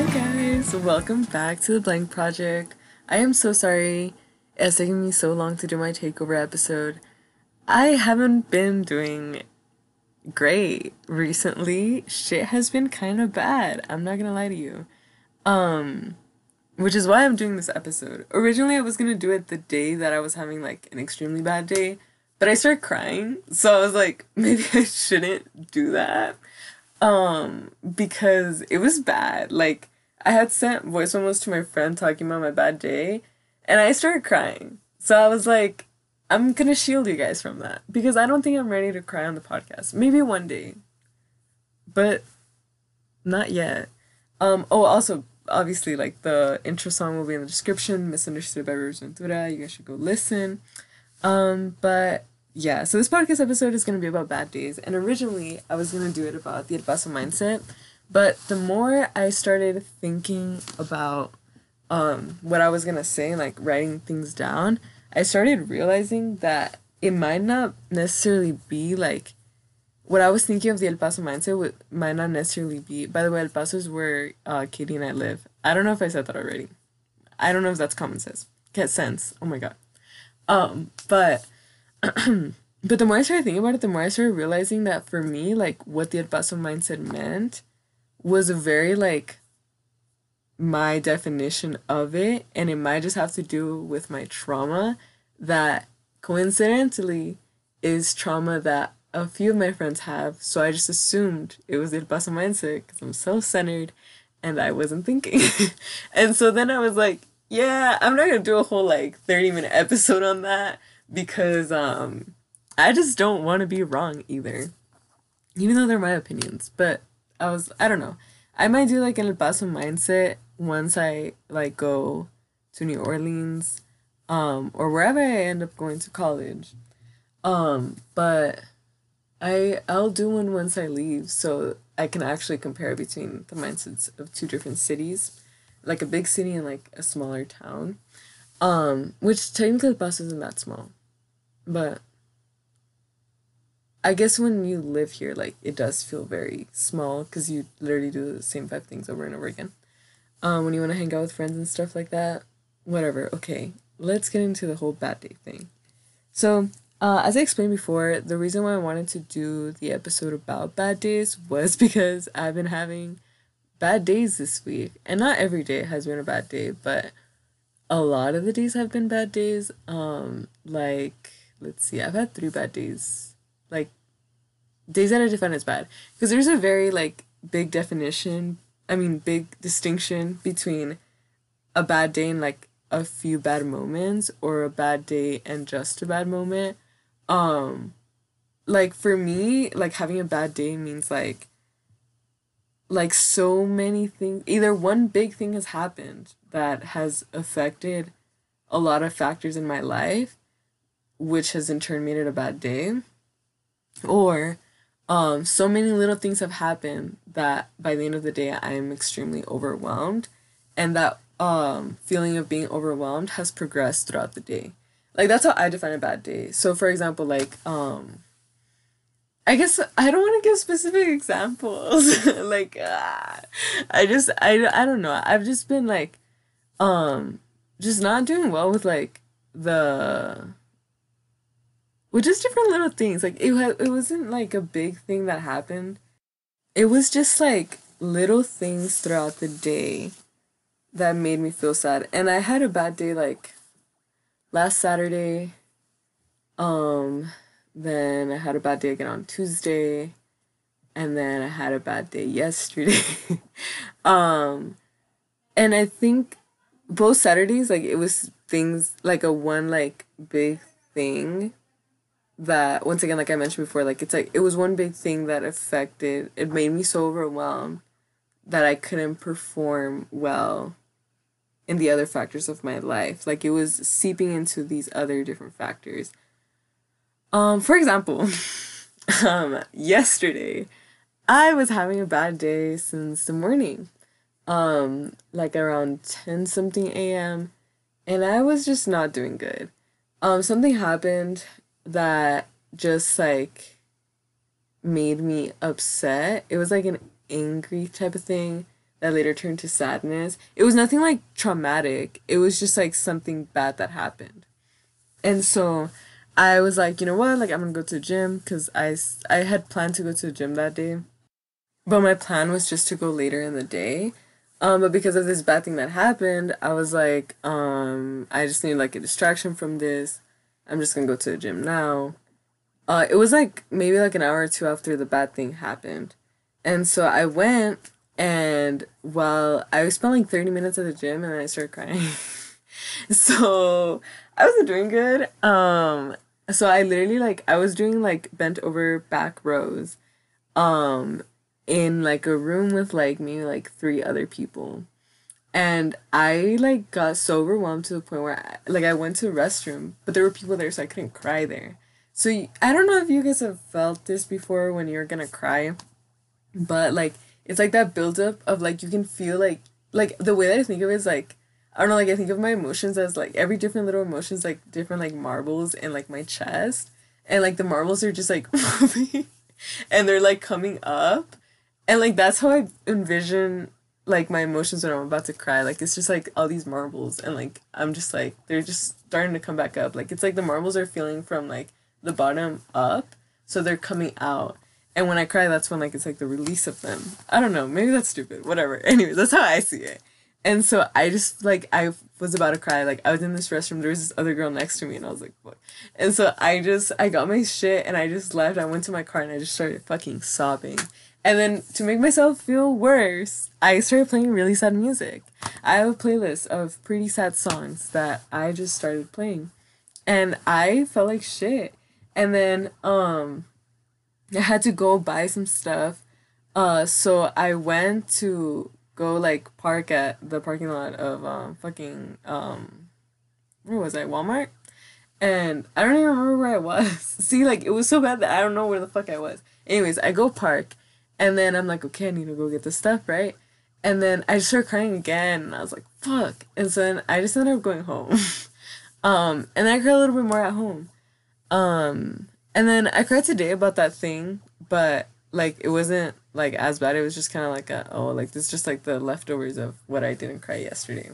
Hi guys, welcome back to the Blank Project. I am so sorry it's taken me so long to do my takeover episode. I haven't been doing great recently. Shit has been kind of bad. I'm not gonna lie to you. Um, which is why I'm doing this episode. Originally, I was gonna do it the day that I was having like an extremely bad day, but I started crying, so I was like, maybe I shouldn't do that. Um, because it was bad. Like, I had sent voice memos to my friend talking about my bad day, and I started crying. So I was like, I'm gonna shield you guys from that because I don't think I'm ready to cry on the podcast. Maybe one day, but not yet. Um. Oh, also, obviously, like the intro song will be in the description. Misunderstood by Rivers Ventura. You guys should go listen. Um. But yeah, so this podcast episode is gonna be about bad days, and originally I was gonna do it about the El Paso mindset, but the more I started thinking about um what I was gonna say, like writing things down I started realizing that it might not necessarily be like what I was thinking of the El Paso mindset would, might not necessarily be. By the way, El Paso is where uh, Katie and I live. I don't know if I said that already. I don't know if that's common sense. Get sense. Oh my god. Um, but but the more I started thinking about it, the more I started realizing that for me, like what the El Paso mindset meant was a very like my definition of it. And it might just have to do with my trauma that coincidentally is trauma that a few of my friends have. So i just assumed it was the paso mindset because i'm self-centered and i wasn't thinking. And so then i was like yeah i'm not gonna do a whole like 30 minute episode on that because um i just don't want to be wrong either even though they're my opinions but i was i don't know i might do like an el paso mindset once I like go to New Orleans, um, or wherever I end up going to college. Um, but I I'll do one once I leave so I can actually compare between the mindsets of two different cities, like a big city and like a smaller town. Um, which technically the bus isn't that small. But I guess when you live here, like it does feel very small because you literally do the same five things over and over again um, when you want to hang out with friends and stuff like that. Whatever. Okay, let's get into the whole bad day thing. So, uh, as I explained before, the reason why I wanted to do the episode about bad days was because I've been having bad days this week. And not every day has been a bad day, but a lot of the days have been bad days. Um, like, let's see, I've had three bad days. Like, days that I define as bad. Because there's a very, like, big definition I mean, big distinction between a bad day and like a few bad moments or a bad day and just a bad moment. Um, like for me, like having a bad day means like like so many things either one big thing has happened that has affected a lot of factors in my life which has in turn made it a bad day or um, so many little things have happened that by the end of the day I am extremely overwhelmed, and that um, feeling of being overwhelmed has progressed throughout the day. Like that's how I define a bad day. So for example, like um, I guess I don't want to give specific examples. like uh, I just I I don't know. I've just been like um just not doing well with like the with just different little things. Like it it wasn't like a big thing that happened. It was just like little things throughout the day that made me feel sad. And I had a bad day like last Saturday. Um then I had a bad day again on Tuesday and then I had a bad day yesterday. um and I think both Saturdays like it was things like a one like big thing that once again like i mentioned before like it's like it was one big thing that affected it made me so overwhelmed that i couldn't perform well in the other factors of my life. Like it was seeping into these other different factors. Um for example um yesterday i was having a bad day since the morning. Um like around 10 something am and i was just not doing good. Um something happened that just like made me upset. It was like an angry type of thing, that later turned to sadness. It was nothing like traumatic. It was just like something bad that happened. And so I was like, you know what? Like I'm going to go to the gym cuz I I had planned to go to the gym that day. But my plan was just to go later in the day. Um but because of this bad thing that happened, I was like um I just need like a distraction from this. I'm just to go to the gym now. Uh it was like maybe like an hour or two after the bad thing happened. And so I went and while I spent like 30 minutes at the gym and then I started crying. so I wasn't doing good. Um so I literally like I was doing like bent over back rows um in like a room with like maybe like three other people. And I like got so overwhelmed to the point where I, like I went to the restroom, but there were people there so I couldn't cry there. So I don't know if you guys have felt this before when you're to cry, but like it's like that buildup of like you can feel like like the way that I think of it is like I don't know, like I think of my emotions as like every different little emotions like different like marbles in like my chest. And like the marbles are just like moving and they're like coming up. And like that's how I envision like my emotions when I'm about to cry. Like it's just like all these marbles and like I'm just like they're just starting to come back up. Like it's like the marbles are feeling from like the bottom up. So they're coming out. And when I cry, that's when like it's like the release of them. I don't know. Maybe that's stupid. Whatever. Anyways, that's how I see it. And so I just like I was about to cry. Like I was in this restroom. There was this other girl next to me, and I was like, "Fuck!" And so I just I got my shit and I just left. I went to my car and I just started fucking sobbing. And then to make myself feel worse, I started playing really sad music. I have a playlist of pretty sad songs that I just started playing, and I felt like shit. And then um, I had to go buy some stuff. Uh, so I went to go like park at the parking lot of um fucking um where was I Walmart, and I don't even remember where I was. See, like it was so bad that I don't know where the fuck I was. Anyways, I go park, and then I'm like, okay, I need to go get the stuff right, and then I just start crying again, and I was like, fuck, and so then I just ended up going home, um, and then I cried a little bit more at home, um, and then I cried today about that thing, but like it wasn't like as bad. It was just kind of like a oh like this just like the leftovers of what I didn't cry yesterday.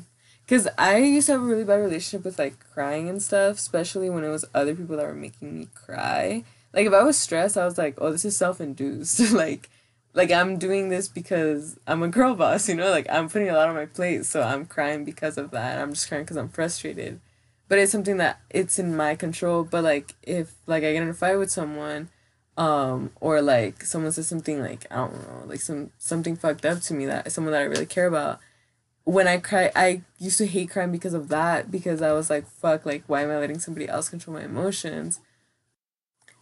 Cause I used to have a really bad relationship with like crying and stuff, especially when it was other people that were making me cry. Like if I was stressed, I was like, oh, this is self induced. like, like I'm doing this because I'm a girl boss, you know. Like I'm putting a lot on my plate, so I'm crying because of that. I'm just crying because I'm frustrated. But it's something that it's in my control. But like if like I get in a fight with someone um or like someone says something like i don't know like some something fucked up to me that someone that i really care about when i cry i used to hate crying because of that because i was like fuck like why am i letting somebody else control my emotions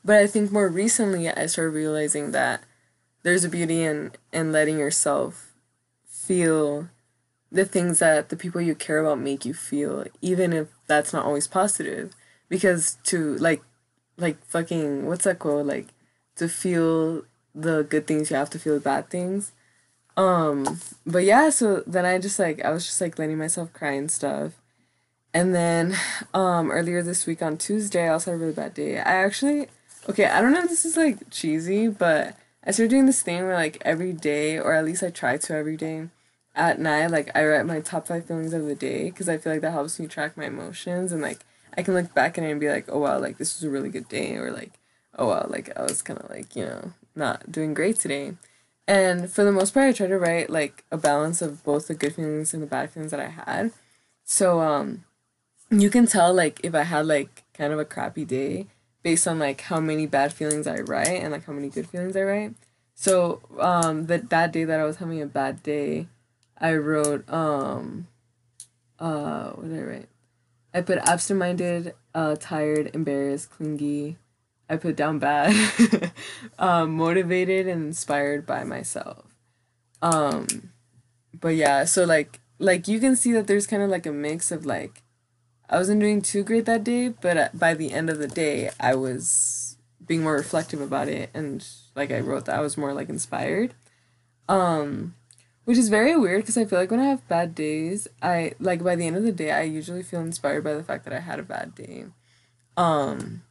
but i think more recently i started realizing that there's a beauty in in letting yourself feel the things that the people you care about make you feel even if that's not always positive. Because to like like fucking what's that quote? Like to feel the good things you have to feel the bad things. Um but yeah so then i just like i was just like letting myself cry and stuff. And then um earlier this week on tuesday i also had a really bad day. I actually okay i don't know if this is like cheesy but i started doing this thing where like every day or at least i try to every day at night like i write my top five feelings of the day because i feel like that helps me track my emotions and like i can look back at it and be like oh wow like this was a really good day or like oh wow, like I was kind of like, you know, not doing great today. And for the most part, I try to write like a balance of both the good feelings and the bad feelings that I had. So, um, you can tell like if I had like kind of a crappy day based on like how many bad feelings I write and like how many good feelings I write. So, um, that that day that I was having a bad day, I wrote um, uh, what did I write? I put absent-minded, uh, tired, embarrassed, clingy, I put down bad, um, motivated and inspired by myself. Um, but yeah, so like like you can see that there's kind of like a mix of like I wasn't doing too great that day, but by the end of the day, I was being more reflective about it and like I wrote that I was more like inspired. Um, which is very weird because I feel like when I have bad days, I like by the end of the day, I usually feel inspired by the fact that I had a bad day. Um,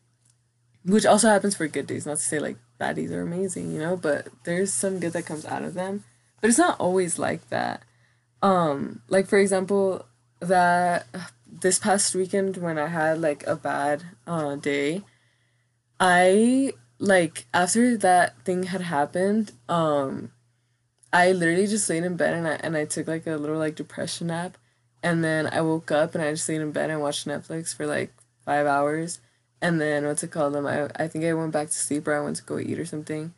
which also happens for good days not to say like bad days are amazing you know but there's some good that comes out of them but it's not always like that. Um, like for example, that this past weekend when I had like a bad uh day, I like after that thing had happened, um I literally just laid in bed and I and I took like a little like depression nap and then I woke up and I just laid in bed and watched Netflix for like five hours and then what's it called them I I think I went back to sleep or I went to go eat or something.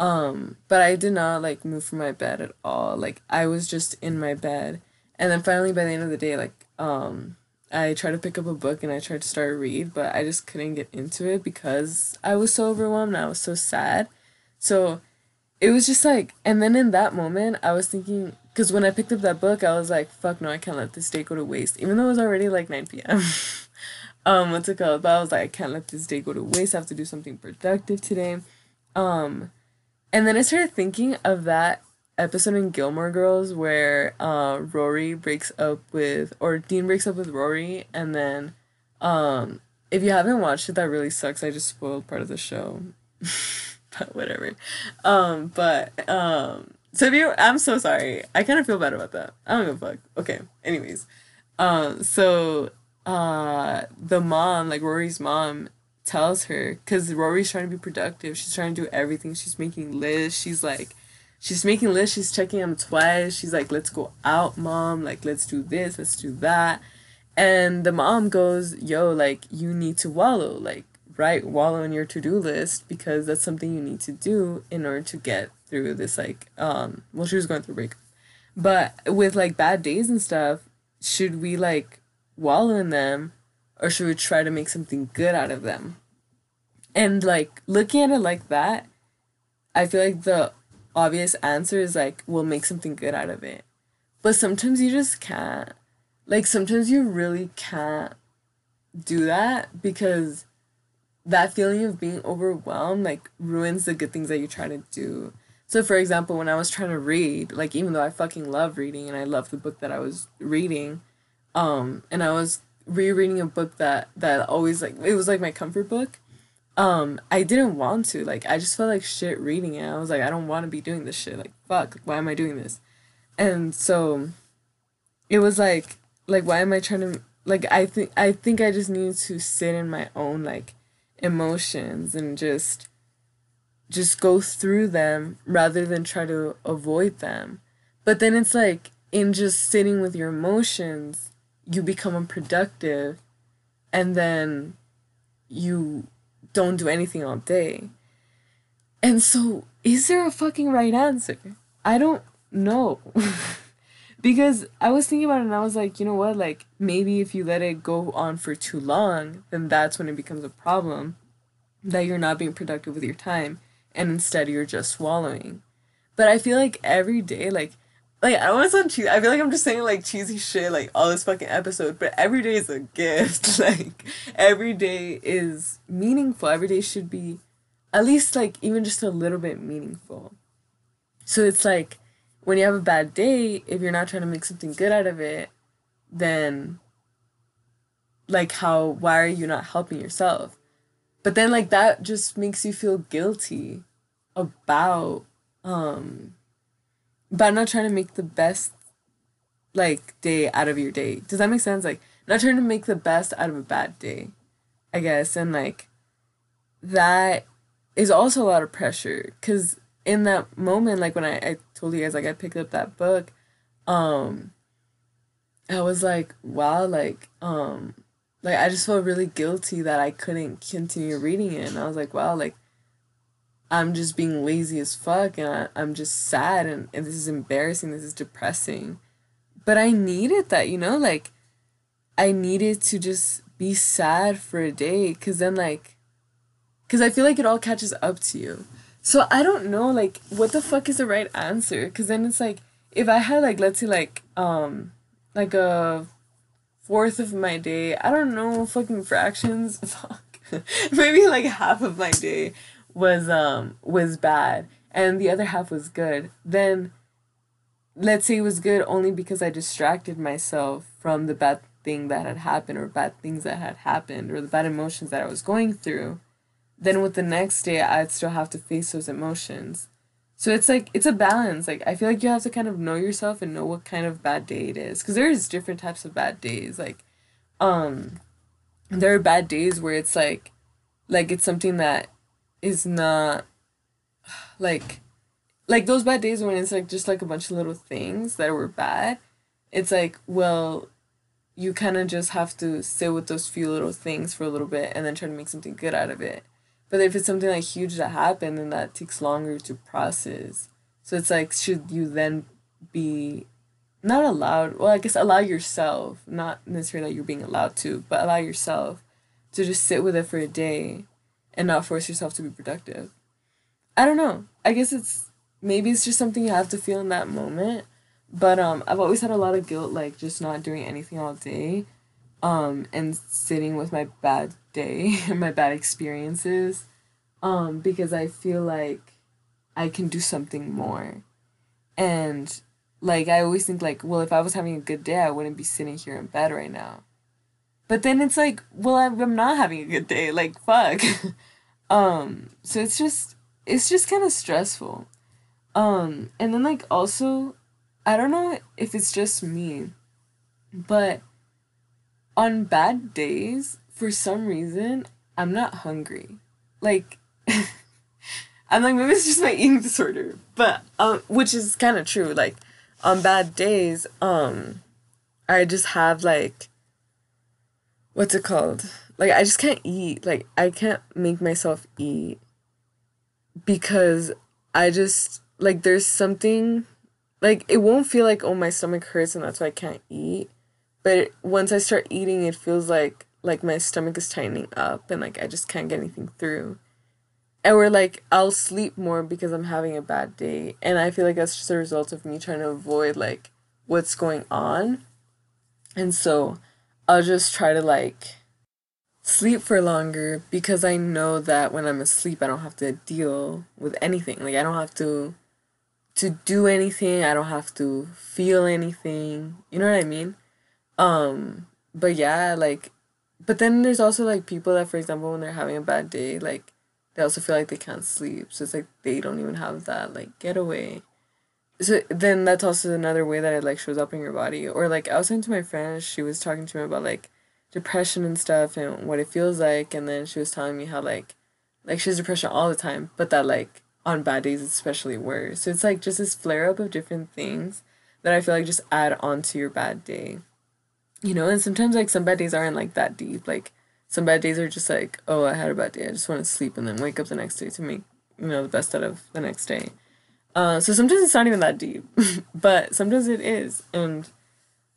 Um, but I did not like move from my bed at all. Like I was just in my bed. And then finally by the end of the day, like um I tried to pick up a book and I tried to start read, but I just couldn't get into it because I was so overwhelmed and I was so sad. So it was just like, and then in that moment, I was thinking, because when I picked up that book, I was like, fuck no, I can't let this day go to waste. Even though it was already like 9 p.m. um, what's it called? But I was like, I can't let this day go to waste. I have to do something productive today. Um, and then I started thinking of that episode in Gilmore Girls where uh, Rory breaks up with, or Dean breaks up with Rory, and then um, if you haven't watched it, that really sucks. I just spoiled part of the show. but whatever. Um, but um, so if you, I'm so sorry. I kind of feel bad about that. I don't give a fuck. Okay. Anyways, um, so uh, the mom, like Rory's mom, tells her because Rory's trying to be productive. She's trying to do everything. She's making lists. She's like, she's making lists. She's checking them twice. She's like, let's go out, mom. Like, let's do this. Let's do that. And the mom goes, yo, like, you need to wallow. Like, write wallow in your to-do list because that's something you need to do in order to get through this like um well she was going through break but with like bad days and stuff should we like wallow in them or should we try to make something good out of them and like looking at it like that i feel like the obvious answer is like we'll make something good out of it but sometimes you just can't like sometimes you really can't do that because that feeling of being overwhelmed like ruins the good things that you try to do. So for example, when I was trying to read, like even though I fucking love reading and I love the book that I was reading, um, and I was rereading a book that that always like it was like my comfort book. Um, I didn't want to. Like I just felt like shit reading it. I was like, I don't want to be doing this shit. Like fuck, why am I doing this? And so it was like like why am I trying to like I think I think I just needed to sit in my own like emotions and just just go through them rather than try to avoid them. But then it's like in just sitting with your emotions, you become unproductive and then you don't do anything all day. And so, is there a fucking right answer? I don't know. because I was thinking about it and I was like, you know what? Like, maybe if you let it go on for too long, then that's when it becomes a problem that you're not being productive with your time and instead you're just swallowing. But I feel like every day, like, like I to sound cheesy. I feel like I'm just saying like cheesy shit like all this fucking episode, but every day is a gift. like every day is meaningful. Every day should be at least like even just a little bit meaningful. So it's like when you have a bad day, if you're not trying to make something good out of it, then like how why are you not helping yourself? But then like that just makes you feel guilty about um about not trying to make the best like day out of your day. Does that make sense? Like not trying to make the best out of a bad day, I guess. And like that is also a lot of pressure because in that moment, like when I, I told you guys like I picked up that book, um I was like, wow, like um like I just felt really guilty that I couldn't continue reading it and I was like, wow, like I'm just being lazy as fuck and I, I'm just sad and, and this is embarrassing, this is depressing. But I needed that, you know, like I needed to just be sad for a day because then like because I feel like it all catches up to you. So I don't know like what the fuck is the right answer because then it's like if I had like let's say like um like a fourth of my day, I don't know fucking fractions, fuck. Maybe like half of my day was um was bad and the other half was good. Then let's say it was good only because I distracted myself from the bad thing that had happened or bad things that had happened or the bad emotions that I was going through then with the next day I'd still have to face those emotions. So it's like it's a balance. Like I feel like you have to kind of know yourself and know what kind of bad day it is cuz there's different types of bad days. Like um there are bad days where it's like like it's something that is not like like those bad days when it's like just like a bunch of little things that were bad. It's like, well, you kind of just have to sit with those few little things for a little bit and then try to make something good out of it. But if it's something like huge that happened, then that takes longer to process. So it's like, should you then be not allowed? Well, I guess allow yourself, not necessarily that you're being allowed to, but allow yourself to just sit with it for a day and not force yourself to be productive. I don't know. I guess it's maybe it's just something you have to feel in that moment. But um I've always had a lot of guilt like just not doing anything all day um and sitting with my bad day and my bad experiences um because I feel like I can do something more. And like I always think like, well, if I was having a good day, I wouldn't be sitting here in bed right now. But then it's like, well, I'm not having a good day. Like, fuck. um, so it's just it's just kind of stressful. Um, and then like also, I don't know if it's just me, but on bad days, for some reason, I'm not hungry. Like I'm like maybe it's just my eating disorder, but um, which is kind of true. Like on bad days, um, I just have like, what's it called? Like I just can't eat. Like I can't make myself eat because I just like there's something like it won't feel like oh my stomach hurts and that's why I can't eat. But once I start eating, it feels like like my stomach is tightening up and like I just can't get anything through or like I'll sleep more because I'm having a bad day. And I feel like that's just a result of me trying to avoid like what's going on. And so I'll just try to like sleep for longer because I know that when I'm asleep I don't have to deal with anything. Like I don't have to to do anything. I don't have to feel anything. You know what I mean? Um but yeah, like but then there's also like people that for example when they're having a bad day, like they also feel like they can't sleep. So it's like they don't even have that like getaway. So then that's also another way that it like shows up in your body. Or like I was talking to my friend, she was talking to me about like depression and stuff and what it feels like and then she was telling me how like like she has depression all the time, but that like on bad days it's especially worse. So it's like just this flare up of different things that I feel like just add on to your bad day. You know, and sometimes like some bad days aren't like that deep. Like some bad days are just like, oh, I had a bad day. I just want to sleep and then wake up the next day to make, you know, the best out of the next day. Uh, so sometimes it's not even that deep, but sometimes it is. And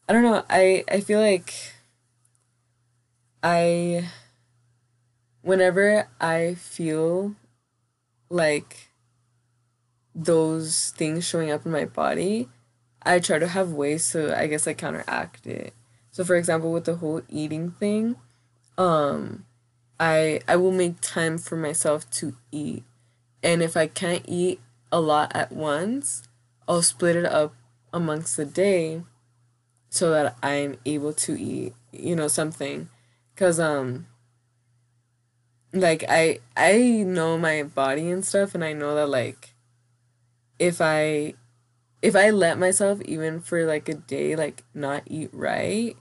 I don't know. I, I feel like I, whenever I feel like those things showing up in my body, I try to have ways to, I guess, like counteract it. So, for example, with the whole eating thing, um I I will make time for myself to eat. And if I can't eat a lot at once, I'll split it up amongst the day so that I'm able to eat, you know, something cuz um like I I know my body and stuff and I know that like if I if I let myself even for like a day like not eat right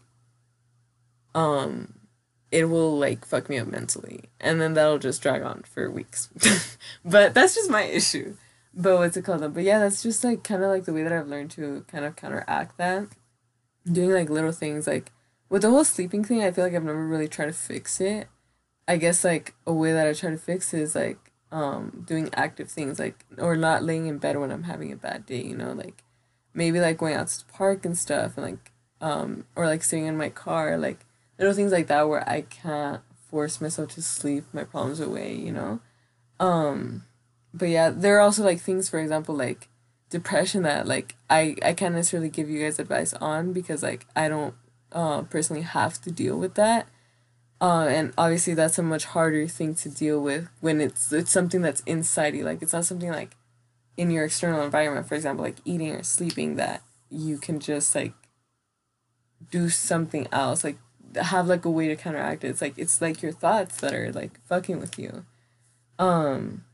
um it will like fuck me up mentally. And then that'll just drag on for weeks. But that's just my issue. But what's it called but yeah that's just like kind of like the way that i've learned to kind of counteract that. Doing like little things like with the whole sleeping thing i feel like i've never really tried to fix it i guess like a way that i try to fix is like um doing active things like or not laying in bed when i'm having a bad day you know like maybe like going out to the park and stuff and like um or like sitting in my car like little things like that where I can't force myself to sleep my problems away, you know? Um but yeah, there are also like things for example like depression that like I I can't necessarily give you guys advice on because like I don't uh personally have to deal with that. Uh, and obviously that's a much harder thing to deal with when it's it's something that's inside you like it's not something like in your external environment for example like eating or sleeping that you can just like do something else like have like a way to counteract it. It's like it's like your thoughts that are like fucking with you. Um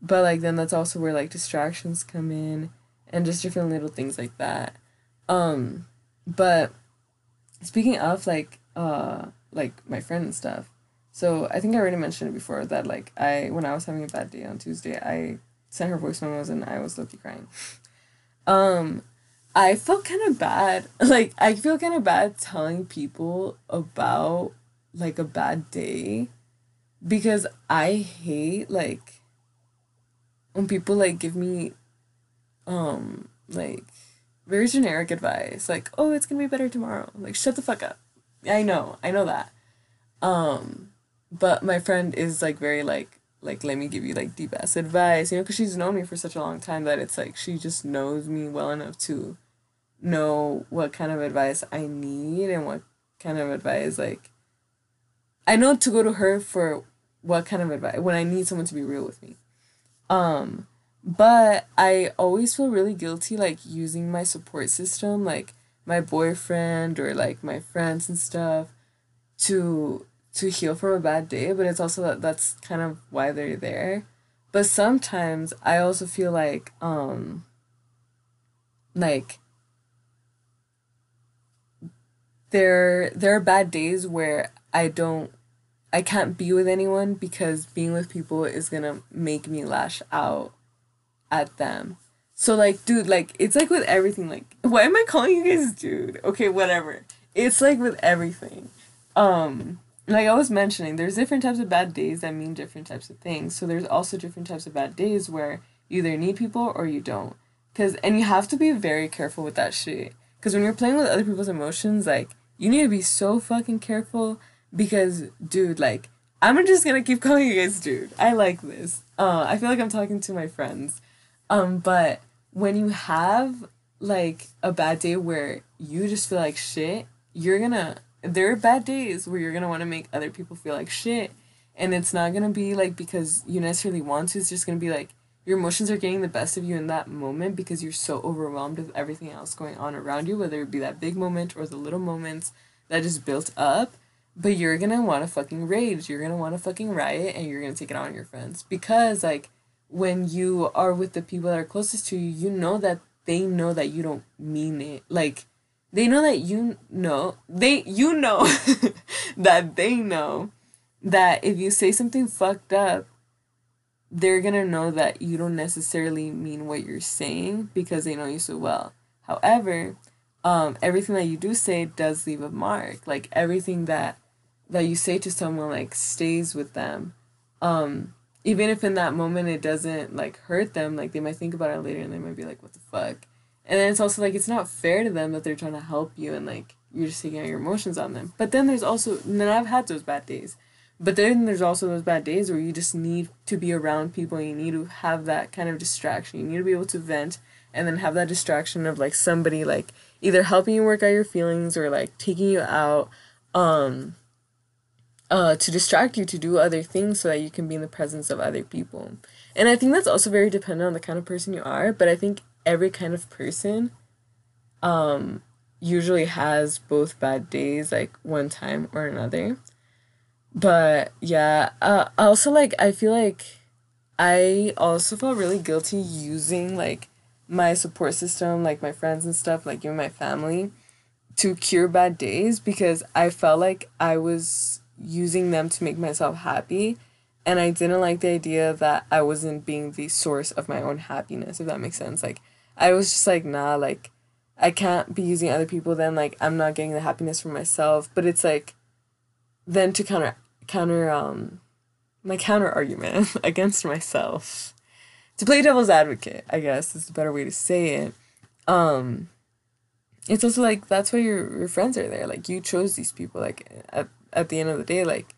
but like then that's also where like distractions come in and just different little things like that um but speaking of like uh like my friend and stuff so i think i already mentioned it before that like i when i was having a bad day on tuesday i sent her voice memos and i was looking crying. Um i felt kind of bad like i feel kind of bad telling people about like a bad day because i hate like when people like give me um like very generic advice like oh it's gonna be better tomorrow. Like shut the fuck up. I know i know that. Um but my friend is like very like like let me give you like deep ass advice you know because she's known me for such a long time that it's like she just knows me well enough to know what kind of advice i need and what kind of advice like i know to go to her for what kind of advice when i need someone to be real with me. Um, but I always feel really guilty like using my support system, like my boyfriend or like my friends and stuff to to heal from a bad day, but it's also that that's kind of why they're there. But sometimes I also feel like um like there there are bad days where I don't I can't be with anyone because being with people is gonna make me lash out at them. So like, dude, like it's like with everything. Like, why am I calling you guys dude? Okay, whatever. It's like with everything. Um, like I was mentioning, there's different types of bad days that mean different types of things. So there's also different types of bad days where you either need people or you don't. Cause and you have to be very careful with that shit. Cause when you're playing with other people's emotions, like you need to be so fucking careful because dude like i'm just gonna keep calling you guys dude i like this uh i feel like i'm talking to my friends um but when you have like a bad day where you just feel like shit you're gonna there are bad days where you're gonna want to make other people feel like shit and it's not gonna be like because you necessarily want to it's just gonna be like your emotions are getting the best of you in that moment because you're so overwhelmed with everything else going on around you whether it be that big moment or the little moments that just built up but you're gonna want to fucking rage. You're gonna want to fucking riot, and you're gonna take it on your friends because like when you are with the people that are closest to you, you know that they know that you don't mean it. Like they know that you know they you know that they know that if you say something fucked up they're gonna know that you don't necessarily mean what you're saying because they know you so well. However um, everything that you do say does leave a mark. Like everything that that you say to someone like stays with them. Um even if in that moment it doesn't like hurt them like they might think about it later and they might be like what the fuck? And then it's also like it's not fair to them that they're trying to help you and like you're just taking out your emotions on them. But then there's also and then i've had those bad days. But then there's also those bad days where you just need to be around people and you need to have that kind of distraction. You need to be able to vent and then have that distraction of like somebody like either helping you work out your feelings or like taking you out um uh, to distract you to do other things so that you can be in the presence of other people. And I think that's also very dependent on the kind of person you are, but I think every kind of person um, usually has both bad days, like one time or another. But yeah, uh, also like I feel like I also felt really guilty using like my support system, like my friends and stuff, like even my family, to cure bad days because I felt like I was using them to make myself happy and I didn't like the idea that I wasn't being the source of my own happiness, if that makes sense. Like, I was just like, nah, like, I can't be using other people, then, like, I'm not getting the happiness for myself. But it's like, then to counter, counter, um, my counter argument against myself, to play devil's advocate, I guess is the better way to say it. Um, it's also like, that's why your, your friends are there. Like, you chose these people. Like, at at the end of the day like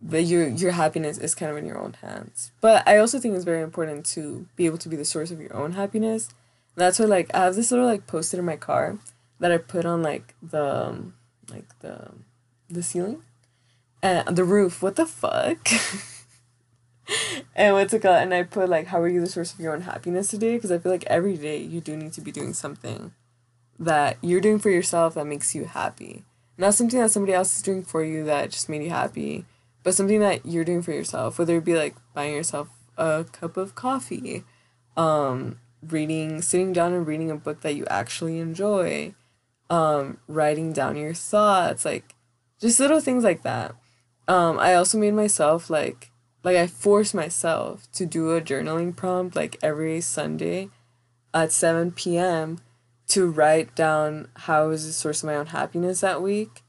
the your your happiness is kind of in your own hands. But i also think it's very important to be able to be the source of your own happiness. That's why like i have this little like post-it in my car that i put on like the um, like the the ceiling. And the roof. What the fuck? And what's it called? And i put like how are you the source of your own happiness today? Because i feel like every day you do need to be doing something that you're doing for yourself that makes you happy not something that somebody else is doing for you that just made you happy, but something that you're doing for yourself, whether it be like buying yourself a cup of coffee, um, reading, sitting down and reading a book that you actually enjoy, um, writing down your thoughts, like just little things like that. Um, I also made myself like like I forced myself to do a journaling prompt like every Sunday at 7 p.m. to write down how was the source of my own happiness that week.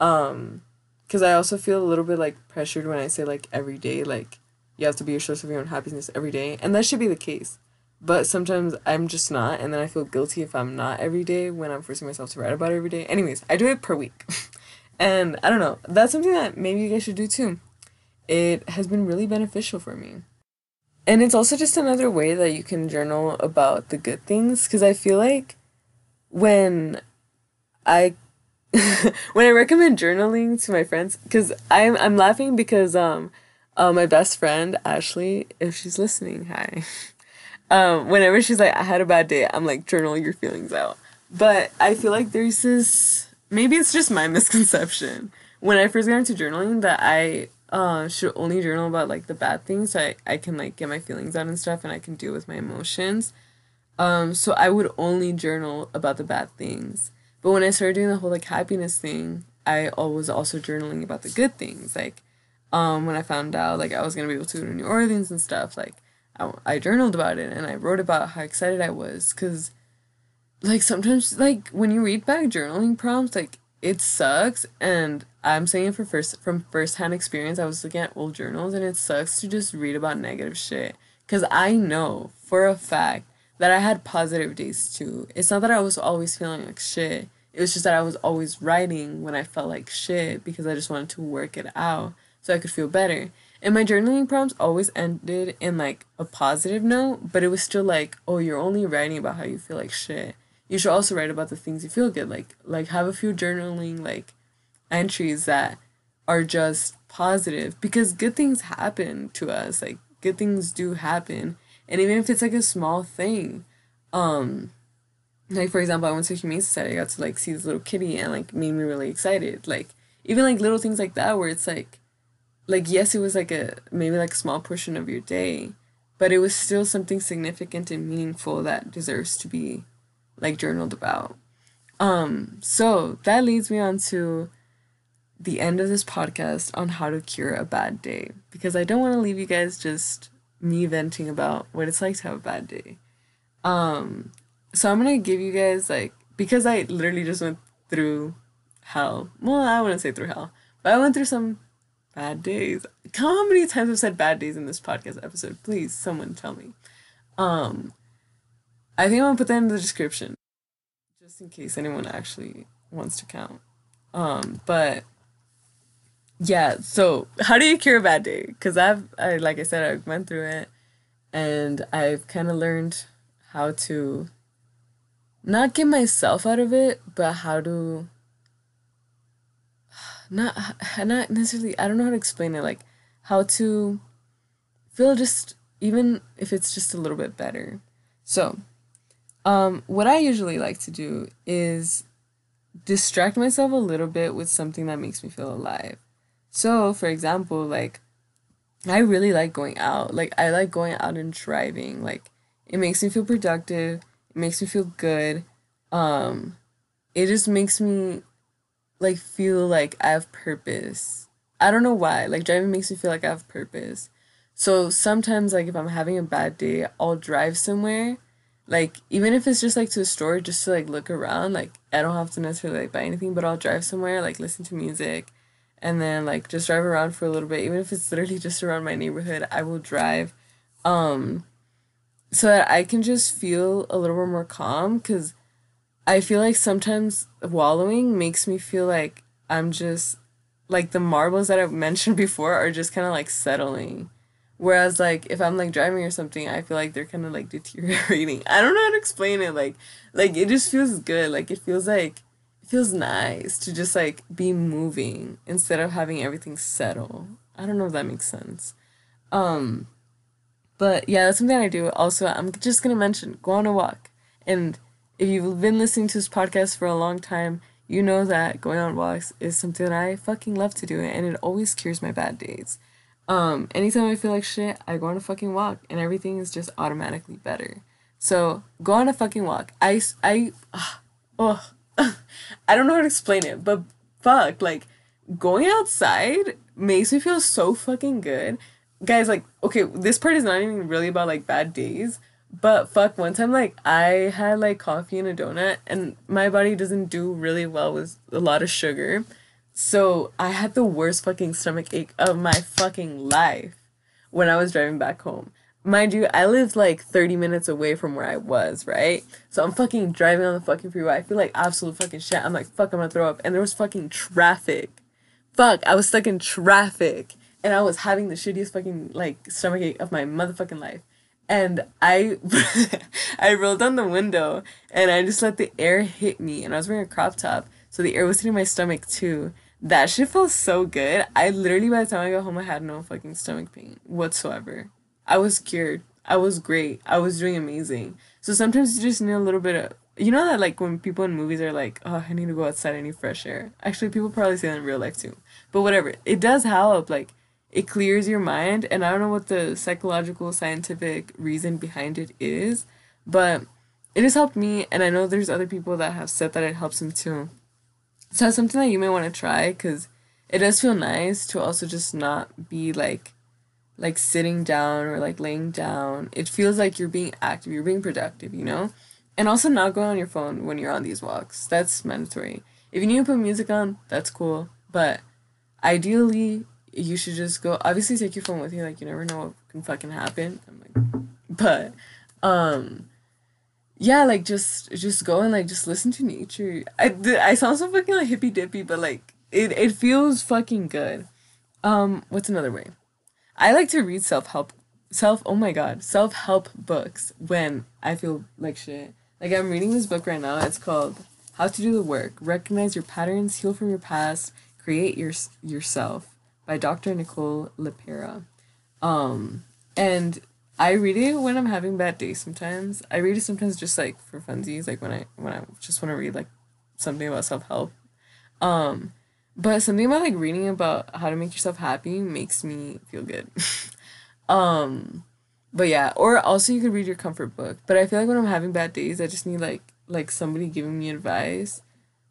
Um, because I also feel a little bit like pressured when I say like every day, like you have to be your source of your own happiness every day, and that should be the case. But sometimes I'm just not, and then I feel guilty if I'm not every day when I'm forcing myself to write about it every day. Anyways, I do it per week. and I don't know, that's something that maybe you guys should do too. It has been really beneficial for me. And it's also just another way that you can journal about the good things because I feel like when I when I recommend journaling to my friends cuz I'm I'm laughing because um uh, my best friend Ashley if she's listening hi um, whenever she's like, I had a bad day, I'm like, journal your feelings out. But I feel like there's this, maybe it's just my misconception. When I first got into journaling, that I uh, should only journal about like the bad things so I, I can like get my feelings out and stuff and I can deal with my emotions. Um, so I would only journal about the bad things. But when I started doing the whole like happiness thing, I was also journaling about the good things. Like, um, when I found out like I was gonna be able to go to New Orleans and stuff, like I, I journaled about it and I wrote about how excited I was because like sometimes like when you read back journaling prompts like it sucks and I'm saying it for first from first hand experience I was looking at old journals and it sucks to just read about negative shit because I know for a fact that I had positive days too. It's not that I was always feeling like shit. It was just that I was always writing when I felt like shit because I just wanted to work it out so I could feel better. And my journaling prompts always ended in like a positive note, but it was still like, oh, you're only writing about how you feel like shit. You should also write about the things you feel good. Like like have a few journaling like entries that are just positive because good things happen to us. Like good things do happen. And even if it's like a small thing, um like for example, I went to Humane Society, I got to like see this little kitty and like made me really excited. Like even like little things like that where it's like like yes it was like a maybe like a small portion of your day but it was still something significant and meaningful that deserves to be like journaled about um so that leads me on to the end of this podcast on how to cure a bad day because i don't want to leave you guys just me venting about what it's like to have a bad day um so i'm gonna give you guys like because i literally just went through hell well i wouldn't say through hell but i went through some Bad days. How many times I've said bad days in this podcast episode? Please, someone tell me. Um, I think I'm gonna put that in the description, just in case anyone actually wants to count. Um, but yeah. So, how do you cure a bad day? Because I've, I like I said, I went through it, and I've kind of learned how to not get myself out of it, but how to not not necessarily I don't know how to explain it like how to feel just even if it's just a little bit better. So, um what I usually like to do is distract myself a little bit with something that makes me feel alive. So, for example, like I really like going out. Like I like going out and driving. Like it makes me feel productive. It makes me feel good. Um it just makes me like feel like I have purpose. I don't know why. Like driving makes me feel like I have purpose. So sometimes like if I'm having a bad day, I'll drive somewhere. Like even if it's just like to a store just to like look around, like I don't have to necessarily like buy anything, but I'll drive somewhere, like listen to music and then like just drive around for a little bit. Even if it's literally just around my neighborhood, I will drive. Um so that I can just feel a little bit more calm cuz I feel like sometimes wallowing makes me feel like I'm just like the marbles that I've mentioned before are just kind of like settling. Whereas like if I'm like driving or something, I feel like they're kind of like deteriorating. I don't know how to explain it. Like like it just feels good. Like it feels like feels nice to just like be moving instead of having everything settle. I don't know if that makes sense. Um but yeah, that's something I do. Also, I'm just to mention go on a walk and if you've been listening to this podcast for a long time, you know that going on walks is something that I fucking love to do and it always cures my bad days. Um, anytime I feel like shit, I go on a fucking walk and everything is just automatically better. So go on a fucking walk. I, I, uh, oh, I don't know how to explain it, but fuck, like going outside makes me feel so fucking good. Guys, like, okay, this part is not even really about like bad days, but fuck, one time like I had like coffee and a donut and my body doesn't do really well with a lot of sugar. So I had the worst fucking stomach ache of my fucking life when I was driving back home. Mind you, I lived like 30 minutes away from where I was, right? So I'm fucking driving on the fucking freeway. I feel like absolute fucking shit. I'm like, fuck, I'm gonna throw up. And there was fucking traffic. Fuck, I was stuck in traffic. And I was having the shittiest fucking like stomach ache of my motherfucking life. And I I rolled down the window and I just let the air hit me and I was wearing a crop top. So the air was hitting my stomach too that shit feels so good. I literally by the time I got home I had no fucking stomach pain whatsoever. I was cured. I was great. I was doing amazing. So sometimes you just need a little bit of you know that like when people in movies are like, Oh, I need to go outside, I need fresh air. Actually people probably say that in real life too. But whatever. It does help, like it clears your mind and I don't know what the psychological scientific reason behind it is, but it has helped me and I know there's other people that have said that it helps them too. So that's something that you may want to try because it does feel nice to also just not be like like sitting down or like laying down. It feels like you're being active, you're being productive, you know? And also not going on your phone when you're on these walks. That's mandatory. If you need to put music on, that's cool. But ideally, you should just go obviously take your phone with you, like you never know what can fucking happen. I'm like but um yeah, like just just go and like just listen to nature. I I sound so fucking like hippy dippy, but like it it feels fucking good. Um, what's another way? I like to read self help self oh my god self help books when I feel like shit. Like I'm reading this book right now. It's called How to Do the Work: Recognize Your Patterns, Heal from Your Past, Create Your Yourself by Dr. Nicole LePera. Um, and I read it when I'm having bad days sometimes. I read it sometimes just like for funsies, like when I when I just want to read like something about self help. Um but something about like reading about how to make yourself happy makes me feel good. um but yeah, or also you could read your comfort book. But I feel like when I'm having bad days, I just need like like somebody giving me advice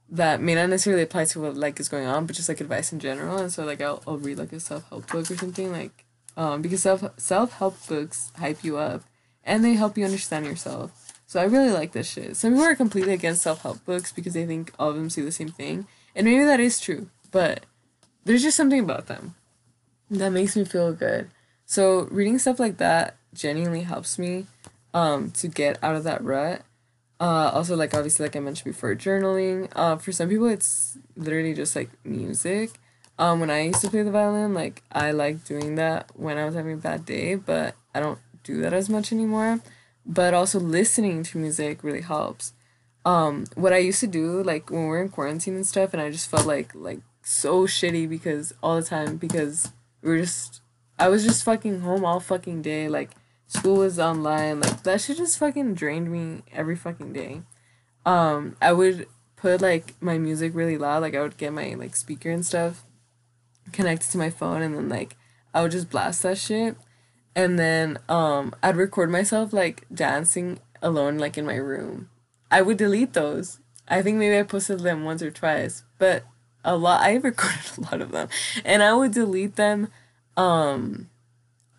that may not necessarily apply to what like is going on, but just like advice in general. And so like I'll I'll read like a self help book or something like um, because self self help books hype you up and they help you understand yourself. So I really like this shit. Some people are completely against self help books because they think all of them say the same thing, and maybe that is true. But there's just something about them that makes me feel good. So reading stuff like that genuinely helps me um, to get out of that rut. Uh, also, like obviously, like I mentioned before, journaling. Uh, for some people, it's literally just like music. Um, when I used to play the violin, like I liked doing that when I was having a bad day, but I don't do that as much anymore. But also listening to music really helps. Um, what I used to do, like when we are in quarantine and stuff, and I just felt like like so shitty because all the time because we're just I was just fucking home all fucking day. Like school was online. Like that shit just fucking drained me every fucking day. Um, I would put like my music really loud. Like I would get my like speaker and stuff connected to my phone and then like I would just blast that shit. And then um I'd record myself like dancing alone like in my room. I would delete those. I think maybe I posted them once or twice, but a lot I recorded a lot of them. And I would delete them um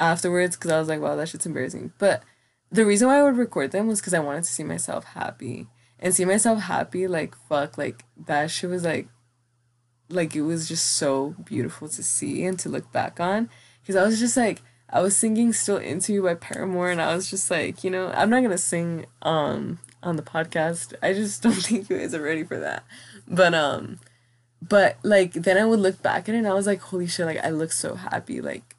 afterwards cuz I was like, wow, that shit's embarrassing. But the reason why I would record them was cuz I wanted to see myself happy. And see myself happy like fuck like that shit was like like it was just so beautiful to see and to look back on because I was just like I was singing Still Into You by Paramore and I was just like, you know, I'm not to sing um on the podcast. I just don't think you guys are ready for that. But um but like then I would look back at it and I was like, holy shit, like I look so happy. Like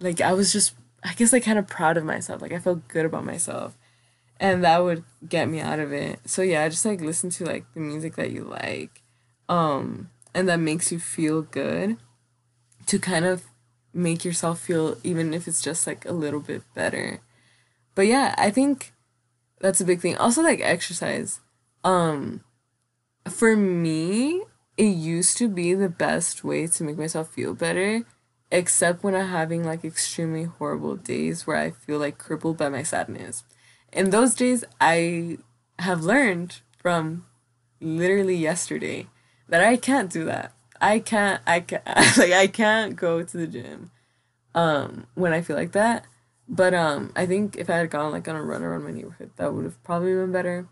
like I was just I guess like kind of proud of myself. Like I felt good about myself. And that would get me out of it. So yeah, just like listen to like the music that you like. Um and that makes you feel good to kind of make yourself feel even if it's just like a little bit better. But yeah, I think that's a big thing. Also like exercise. Um for me, it used to be the best way to make myself feel better except when I'm having like extremely horrible days where I feel like crippled by my sadness. In those days, I have learned from literally yesterday that I can't do that. I can't I can't like I can't go to the gym um when I feel like that. But um I think if I had gone like on a run around my neighborhood, that would have probably been better.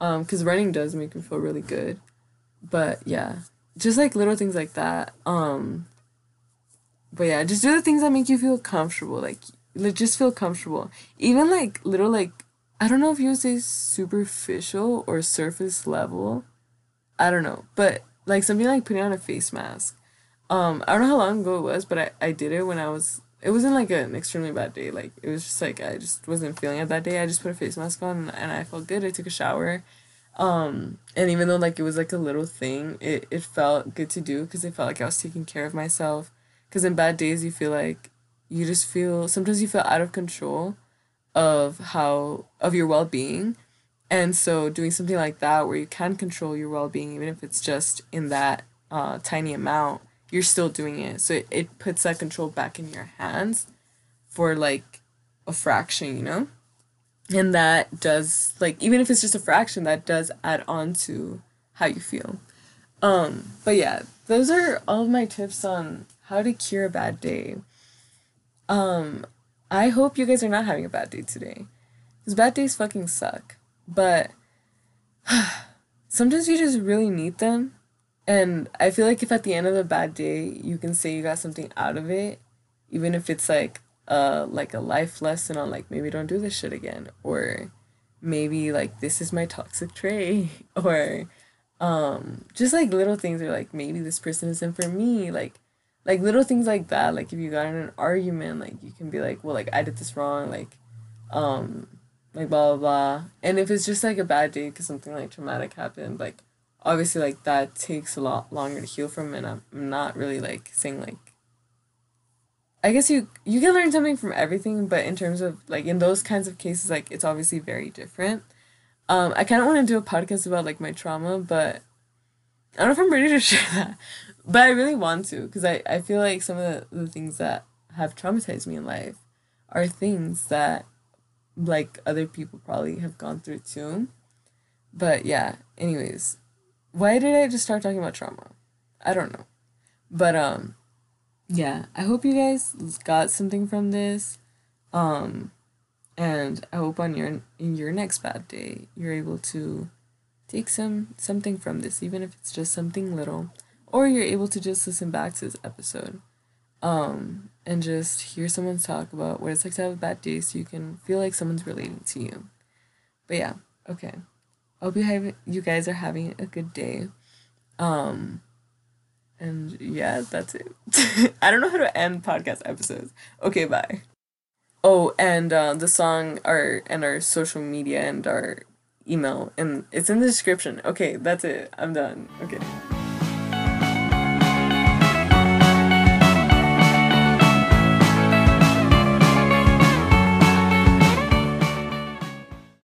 Um cuz running does make me feel really good. But yeah, just like little things like that. Um but yeah, just do the things that make you feel comfortable. Like, just feel comfortable. Even like little like I don't know if you would say superficial or surface level. I don't know. But like something like putting on a face mask. Um, I don't know how long ago it was, but I, I did it when I was it wasn't like an extremely bad day. Like it was just like I just wasn't feeling it that day. I just put a face mask on and I felt good. I took a shower. Um, and even though like it was like a little thing, it, it felt good to do because it felt like I was taking care of myself. Because in bad days you feel like you just feel sometimes you feel out of control of how of your well being. And so doing something like that where you can control your well being, even if it's just in that uh, tiny amount, you're still doing it. So it, it puts that control back in your hands for like a fraction, you know? And that does like even if it's just a fraction, that does add on to how you feel. Um, but yeah, those are all of my tips on how to cure a bad day. Um, I hope you guys are not having a bad day today. Because bad days fucking suck. But sometimes you just really need them. And I feel like if at the end of a bad day you can say you got something out of it, even if it's like uh like a life lesson on like maybe don't do this shit again or maybe like this is my toxic trait or um just like little things are like maybe this person isn't for me like like little things like that. Like if you got in an argument like you can be like well like i did this wrong like um like blah blah blah. And if it's just like a bad day because something like traumatic happened like obviously like that takes a lot longer to heal from and i'm not really like saying like i guess you you can learn something from everything but in terms of like in those kinds of cases like it's obviously very different um i kind of want to do a podcast about like my trauma but i don't know if i'm ready to share that but I really want to because I, I feel like some of the, the things that have traumatized me in life are things that like other people probably have gone through too. But yeah, anyways, why did I just start talking about trauma? I don't know. But um yeah, I hope you guys got something from this. Um and I hope on your in your next bad day you're able to take some something from this even if it's just something little or you're able to just listen back to this episode um, and just hear someone talk about what it's like to have a bad day so you can feel like someone's relating to you. But yeah, okay. I hope you have you guys are having a good day. Um and yeah, that's it. I don't know how to end podcast episodes. Okay, bye. Oh, and uh, the song our and our social media and our email and it's in the description. Okay, that's it. I'm done. Okay.